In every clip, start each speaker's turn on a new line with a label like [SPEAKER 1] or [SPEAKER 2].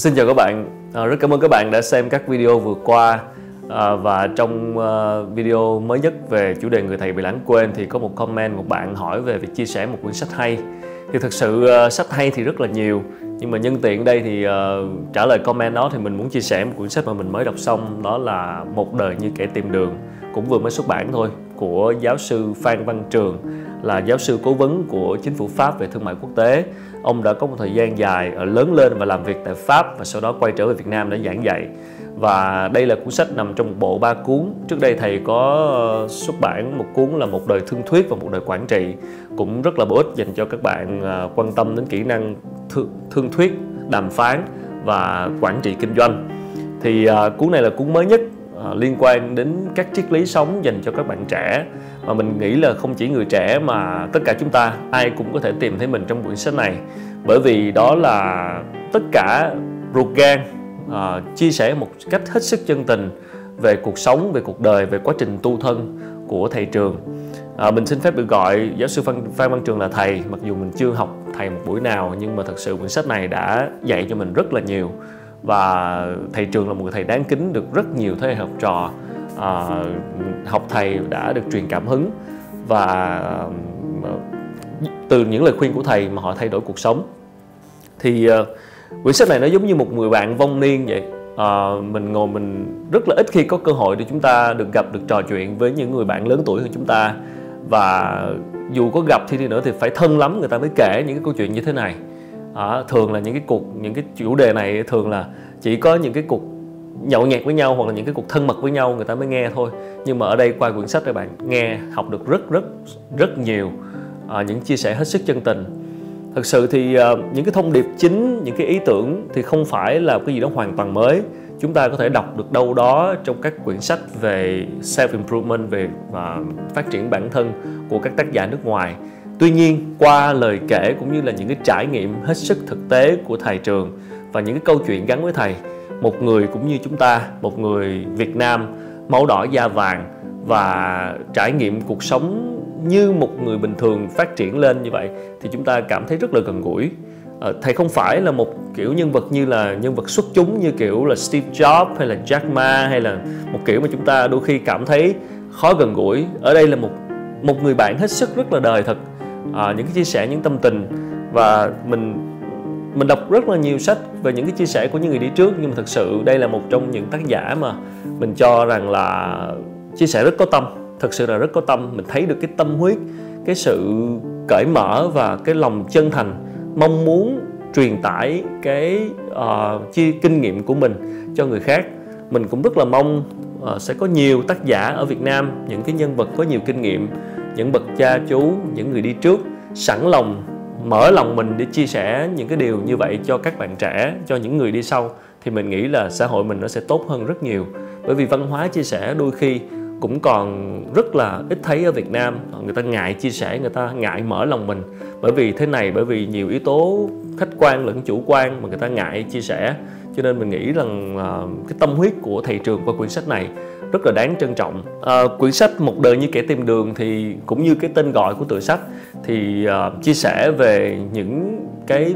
[SPEAKER 1] Xin chào các bạn, à, rất cảm ơn các bạn đã xem các video vừa qua. À, và trong uh, video mới nhất về chủ đề người thầy bị lãng quên thì có một comment một bạn hỏi về việc chia sẻ một quyển sách hay. Thì thực sự uh, sách hay thì rất là nhiều nhưng mà nhân tiện đây thì uh, trả lời comment đó thì mình muốn chia sẻ một quyển sách mà mình mới đọc xong đó là một đời như kẻ tìm đường cũng vừa mới xuất bản thôi của giáo sư Phan Văn Trường là giáo sư cố vấn của chính phủ Pháp về thương mại quốc tế. Ông đã có một thời gian dài ở lớn lên và làm việc tại Pháp và sau đó quay trở về Việt Nam để giảng dạy. Và đây là cuốn sách nằm trong một bộ ba cuốn. Trước đây thầy có ờ, xuất bản một cuốn là một đời thương thuyết và một đời quản trị cũng rất là bổ ích dành cho các bạn ờ, quan tâm đến kỹ năng thương, thuyết, đàm phán và quản trị kinh doanh. Thì ờ, cuốn này là cuốn mới nhất liên quan đến các triết lý sống dành cho các bạn trẻ mà mình nghĩ là không chỉ người trẻ mà tất cả chúng ta ai cũng có thể tìm thấy mình trong quyển sách này bởi vì đó là tất cả ruột gan uh, chia sẻ một cách hết sức chân tình về cuộc sống về cuộc đời về quá trình tu thân của thầy trường. À, mình xin phép được gọi giáo sư phan, phan văn trường là thầy. Mặc dù mình chưa học thầy một buổi nào nhưng mà thật sự quyển sách này đã dạy cho mình rất là nhiều. Và thầy trường là một người thầy đáng kính được rất nhiều thế hệ học trò à, học thầy đã được truyền cảm hứng. Và từ những lời khuyên của thầy mà họ thay đổi cuộc sống. Thì uh, quyển sách này nó giống như một người bạn vong niên vậy. À, mình ngồi mình rất là ít khi có cơ hội để chúng ta được gặp được trò chuyện với những người bạn lớn tuổi hơn chúng ta. Và dù có gặp thì đi nữa thì phải thân lắm người ta mới kể những cái câu chuyện như thế này. À, thường là những cái cuộc những cái chủ đề này thường là chỉ có những cái cuộc nhậu nhẹt với nhau hoặc là những cái cuộc thân mật với nhau người ta mới nghe thôi. Nhưng mà ở đây qua quyển sách các bạn nghe học được rất rất rất nhiều à, những chia sẻ hết sức chân tình thực sự thì uh, những cái thông điệp chính những cái ý tưởng thì không phải là cái gì đó hoàn toàn mới. Chúng ta có thể đọc được đâu đó trong các quyển sách về self improvement về và phát triển bản thân của các tác giả nước ngoài. Tuy nhiên qua lời kể cũng như là những cái trải nghiệm hết sức thực tế của thầy trường và những cái câu chuyện gắn với thầy một người cũng như chúng ta một người việt nam máu đỏ da vàng và trải nghiệm cuộc sống như một người bình thường phát triển lên như vậy thì chúng ta cảm thấy rất là gần gũi. À, thầy không phải là một kiểu nhân vật như là nhân vật xuất chúng như kiểu là Steve Jobs hay là Jack Ma hay là một kiểu mà chúng ta đôi khi cảm thấy khó gần gũi. Ở đây là một một người bạn hết sức rất là đời thật. À, những cái chia sẻ những tâm tình và mình mình đọc rất là nhiều sách về những cái chia sẻ của những người đi trước. Nhưng mà thật sự đây là một trong những tác giả mà mình cho rằng là chia sẻ rất có tâm thật sự là rất có tâm. Mình thấy được cái tâm huyết cái sự cởi mở và cái lòng chân thành mong muốn truyền tải cái ờ, uh, chia kinh nghiệm của mình cho người khác. Mình cũng rất là mong uh, sẽ có nhiều tác giả ở Việt Nam những cái nhân vật có nhiều kinh nghiệm những bậc cha chú những người đi trước sẵn lòng mở lòng mình để chia sẻ những cái điều như vậy cho các bạn trẻ cho những người đi sau. Thì mình nghĩ là xã hội mình nó sẽ tốt hơn rất nhiều. Bởi vì văn hóa chia sẻ đôi khi cũng còn rất là ít thấy ở Việt Nam. Người ta ngại chia sẻ người ta ngại mở lòng mình. Bởi vì thế này bởi vì nhiều yếu tố khách quan lẫn chủ quan mà người ta ngại chia sẻ. Cho nên mình nghĩ rằng uh, cái tâm huyết của thầy trường qua quyển sách này rất là đáng trân trọng. À, quyển sách một đời như kẻ tìm đường thì cũng như cái tên gọi của tựa sách thì uh, chia sẻ về những cái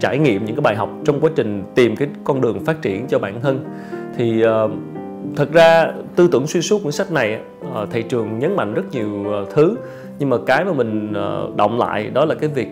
[SPEAKER 1] trải nghiệm những cái bài học trong quá trình tìm cái con đường phát triển cho bản thân. Thì uh, thật ra, tư tưởng xuyên suốt quyển sách này thị ờ, thầy trường nhấn mạnh rất nhiều ờ, thứ. Nhưng mà cái mà mình ờ, động lại đó là cái việc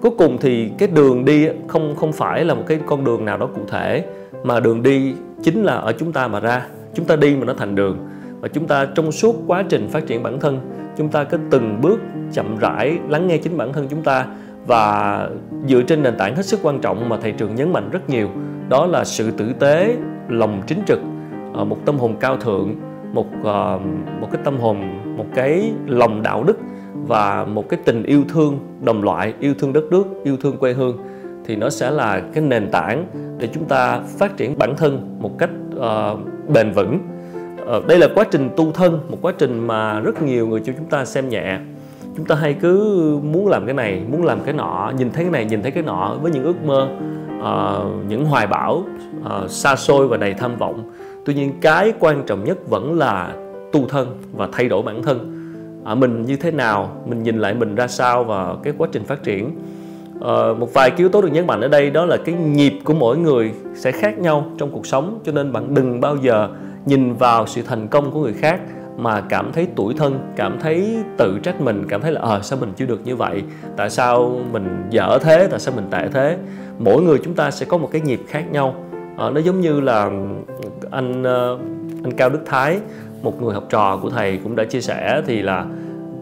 [SPEAKER 1] cuối cùng thì cái đường đi không không phải là một cái con đường nào đó cụ thể. Mà đường đi chính là ở chúng ta mà ra. Chúng ta đi mà nó thành đường. Và chúng ta trong suốt quá trình phát triển bản thân, chúng ta cứ từng bước chậm rãi lắng nghe chính bản thân chúng ta. Và dựa trên nền tảng hết sức quan trọng mà thầy trường nhấn mạnh rất nhiều, đó là sự tử tế, lòng chính trực. Ờ, một tâm hồn cao thượng một ờ, một cái tâm hồn một cái lòng đạo đức và một cái tình yêu thương đồng loại yêu thương đất nước yêu thương quê hương thì nó sẽ là cái nền tảng để chúng ta phát triển bản thân một cách uh, bền vững. Uh, đây là quá trình tu thân một quá trình mà rất nhiều người cho chúng ta xem nhẹ. Chúng ta hay cứ muốn làm cái này muốn làm cái nọ nhìn thấy cái này nhìn thấy cái nọ với những ước mơ uh, những hoài bão uh, xa xôi và đầy tham vọng tuy nhiên cái quan trọng nhất vẫn là tu thân và thay đổi bản thân. À, mình như thế nào mình nhìn lại mình ra sao và cái quá trình phát triển. À, một vài yếu tố được nhấn mạnh ở đây đó là cái nhịp của mỗi người sẽ khác nhau trong cuộc sống cho nên bạn đừng bao giờ nhìn vào sự thành công của người khác mà cảm thấy tủi thân cảm thấy tự trách mình cảm thấy là ờ à, sao mình chưa được như vậy? Tại sao mình dở thế? Tại sao mình tệ thế? Mỗi người chúng ta sẽ có một cái nhịp khác nhau à, nó giống như là anh ờ, anh cao đức thái một người học trò của thầy cũng đã chia sẻ thì là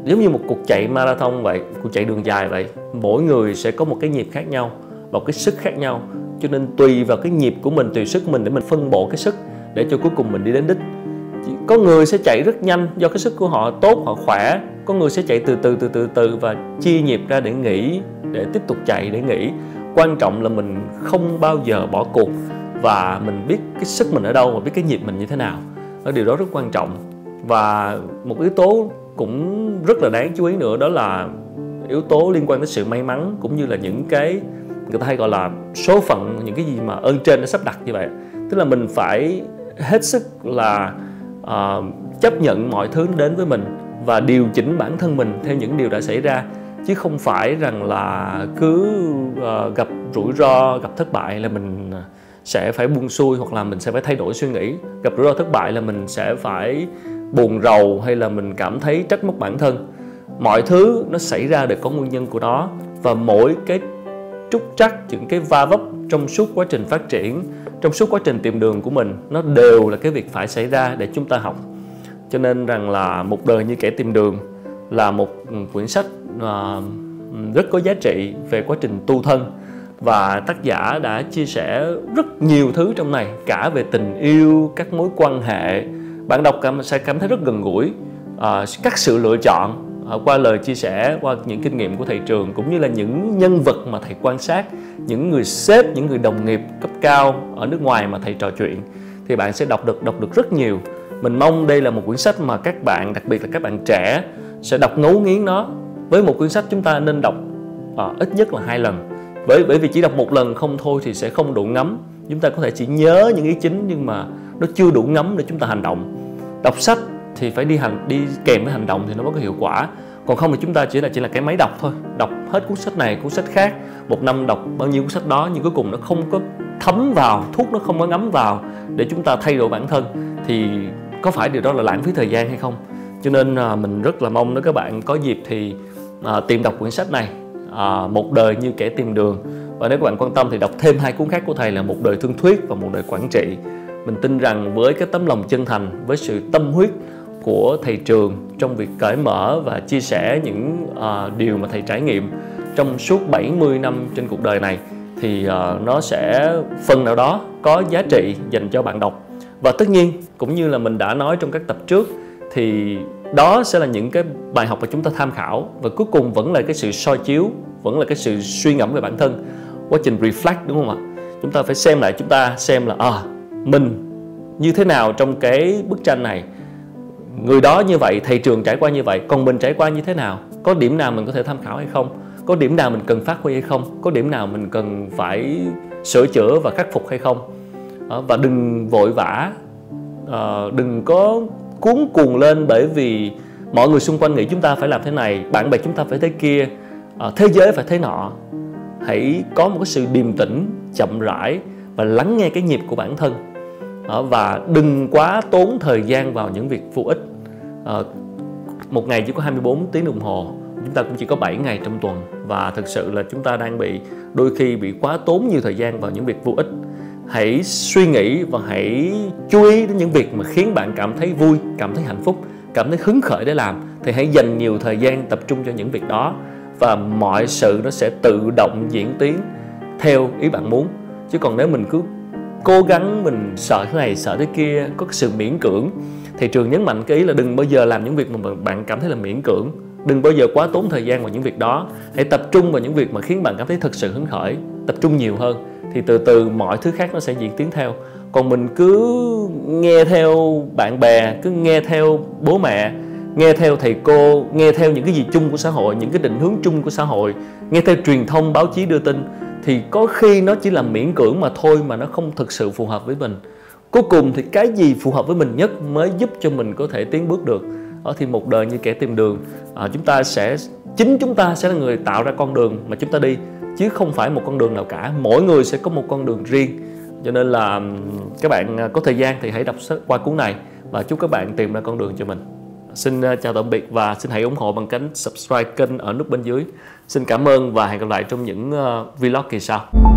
[SPEAKER 1] giống như một cuộc chạy marathon vậy cuộc chạy đường dài vậy. Mỗi người sẽ có một cái nhịp khác nhau một cái sức khác nhau. Cho nên tùy vào cái nhịp của mình tùy sức mình để mình phân bổ cái sức để cho cuối cùng mình đi đến đích. Có người sẽ chạy rất nhanh do cái sức của họ tốt họ khỏe. Có người sẽ chạy từ từ từ từ từ và chia nhịp ra để nghỉ để tiếp tục chạy để nghỉ. Quan trọng là mình không bao giờ bỏ cuộc và mình biết cái sức mình ở đâu và biết cái nhịp mình như thế nào. Đó, điều đó rất quan trọng. Và một yếu tố cũng rất là đáng chú ý nữa đó là yếu tố liên quan đến sự may mắn cũng như là những cái người ta hay gọi là số phận những cái gì mà ơn trên nó sắp đặt như vậy. Tức là mình phải hết sức là uh, chấp nhận mọi thứ đến với mình và điều chỉnh bản thân mình theo những điều đã xảy ra. Chứ không phải rằng là cứ uh, gặp rủi ro gặp thất bại là mình ờ, sẽ phải buông xuôi hoặc là mình sẽ phải thay đổi suy nghĩ. Gặp rủi ro thất bại là mình sẽ phải buồn rầu hay là mình cảm thấy trách móc bản thân. Mọi thứ nó xảy ra đều có nguyên nhân của nó và mỗi cái trúc trắc, những cái va vấp trong suốt quá trình phát triển, trong suốt quá trình tìm đường của mình, nó đều là cái việc phải xảy ra để chúng ta học. Cho nên rằng là một đời như kẻ tìm đường là một quyển sách à, rất có giá trị về quá trình tu thân và tác giả đã chia sẻ rất nhiều thứ trong này cả về tình yêu các mối quan hệ. Bạn đọc cảm sẽ cảm thấy rất gần gũi. À, các sự lựa chọn à, qua lời chia sẻ qua những kinh nghiệm của thầy trường cũng như là những nhân vật mà thầy quan sát những người sếp những người đồng nghiệp cấp cao ở nước ngoài mà thầy trò chuyện thì bạn sẽ đọc được đọc được rất nhiều. Mình mong đây là một quyển sách mà các bạn đặc biệt là các bạn trẻ sẽ đọc ngấu nghiến nó. Với một quyển sách chúng ta nên đọc à, ít nhất là hai lần bởi bởi vì chỉ đọc một lần không thôi thì sẽ không đủ ngấm chúng ta có thể chỉ nhớ những ý chính nhưng mà nó chưa đủ ngấm để chúng ta hành động. Đọc sách thì phải đi hành đi kèm với hành động thì nó mới có hiệu quả. Còn không thì chúng ta chỉ là chỉ là cái máy đọc thôi. Đọc hết cuốn sách này cuốn sách khác. Một năm đọc bao nhiêu cuốn sách đó nhưng cuối cùng nó không có thấm vào thuốc nó không có ngấm vào để chúng ta thay đổi bản thân. Thì có phải điều đó là lãng phí thời gian hay không? Cho nên à, mình rất là mong nếu các bạn có dịp thì à, tìm đọc quyển sách này à, một đời như kẻ tìm đường. Và nếu các bạn quan tâm thì đọc thêm hai cuốn khác của thầy là một đời thương thuyết và một đời quản trị. Mình tin rằng với cái tấm lòng chân thành với sự tâm huyết của thầy trường trong việc cởi mở và chia sẻ những uh, điều mà thầy trải nghiệm trong suốt 70 năm trên cuộc đời này thì uh, nó sẽ phần nào đó có giá trị dành cho bạn đọc. Và tất nhiên cũng như là mình đã nói trong các tập trước thì đó sẽ là những cái bài học mà chúng ta tham khảo và cuối cùng vẫn là cái sự soi chiếu, vẫn là cái sự suy ngẫm về bản thân. Quá trình reflect, đúng không ạ? Chúng ta phải xem lại, chúng ta xem là à mình như thế nào trong cái bức tranh này? Người đó như vậy, thầy trường trải qua như vậy, còn mình trải qua như thế nào? Có điểm nào mình có thể tham khảo hay không? Có điểm nào mình cần phát huy hay không? Có điểm nào mình cần phải sửa chữa và khắc phục hay không? Ờ, và đừng vội vã. Ờ, đừng có cuốn cuồng lên bởi vì mọi người xung quanh nghĩ chúng ta phải làm thế này, bạn bè chúng ta phải thế kia ờ, thế giới phải thế nọ. Hãy có một cái sự điềm tĩnh, chậm rãi và lắng nghe cái nhịp của bản thân. Ờ, và đừng quá tốn thời gian vào những việc vô ích. Ờ, một ngày chỉ có 24 tiếng đồng hồ, chúng ta cũng chỉ có 7 ngày trong tuần. Và thực sự là chúng ta đang bị, đôi khi bị quá tốn nhiều thời gian vào những việc vô ích hãy suy nghĩ và hãy chú ý đến những việc mà khiến bạn cảm thấy vui, cảm thấy hạnh phúc, cảm thấy hứng khởi để làm. Thì hãy dành nhiều thời gian tập trung cho những việc đó và mọi sự nó sẽ tự động diễn tiến theo ý bạn muốn. Chứ còn nếu mình cứ cố gắng mình sợ thế này, sợ thế kia, có sự miễn cưỡng, thì trường nhấn mạnh cái ý là đừng bao giờ làm những việc mà bạn cảm thấy là miễn cưỡng. Đừng bao giờ quá tốn thời gian vào những việc đó. Hãy tập trung vào những việc mà khiến bạn cảm thấy thực sự hứng khởi, tập trung nhiều hơn thì từ từ mọi thứ khác nó sẽ diễn tiến theo. Còn mình cứ nghe theo bạn bè cứ nghe theo bố mẹ nghe theo thầy cô nghe theo những cái gì chung của xã hội những cái định hướng chung của xã hội nghe theo truyền thông báo chí đưa tin thì có khi nó chỉ là miễn cưỡng mà thôi mà nó không thực sự phù hợp với mình. Cuối cùng thì cái gì phù hợp với mình nhất mới giúp cho mình có thể tiến bước được? Ở thì một đời như kẻ tìm đường. À, chúng ta sẽ chính chúng ta sẽ là người tạo ra con đường mà chúng ta đi chứ không phải một con đường nào cả. Mỗi người sẽ có một con đường riêng. Cho nên là các bạn à, có thời gian thì hãy đọc qua cuốn này và chúc các bạn tìm ra con đường cho mình. Xin à, chào tạm biệt và xin hãy ủng hộ bằng cách subscribe kênh ở nút bên dưới. Xin cảm ơn và hẹn gặp lại trong những ờ, vlog kỳ sau.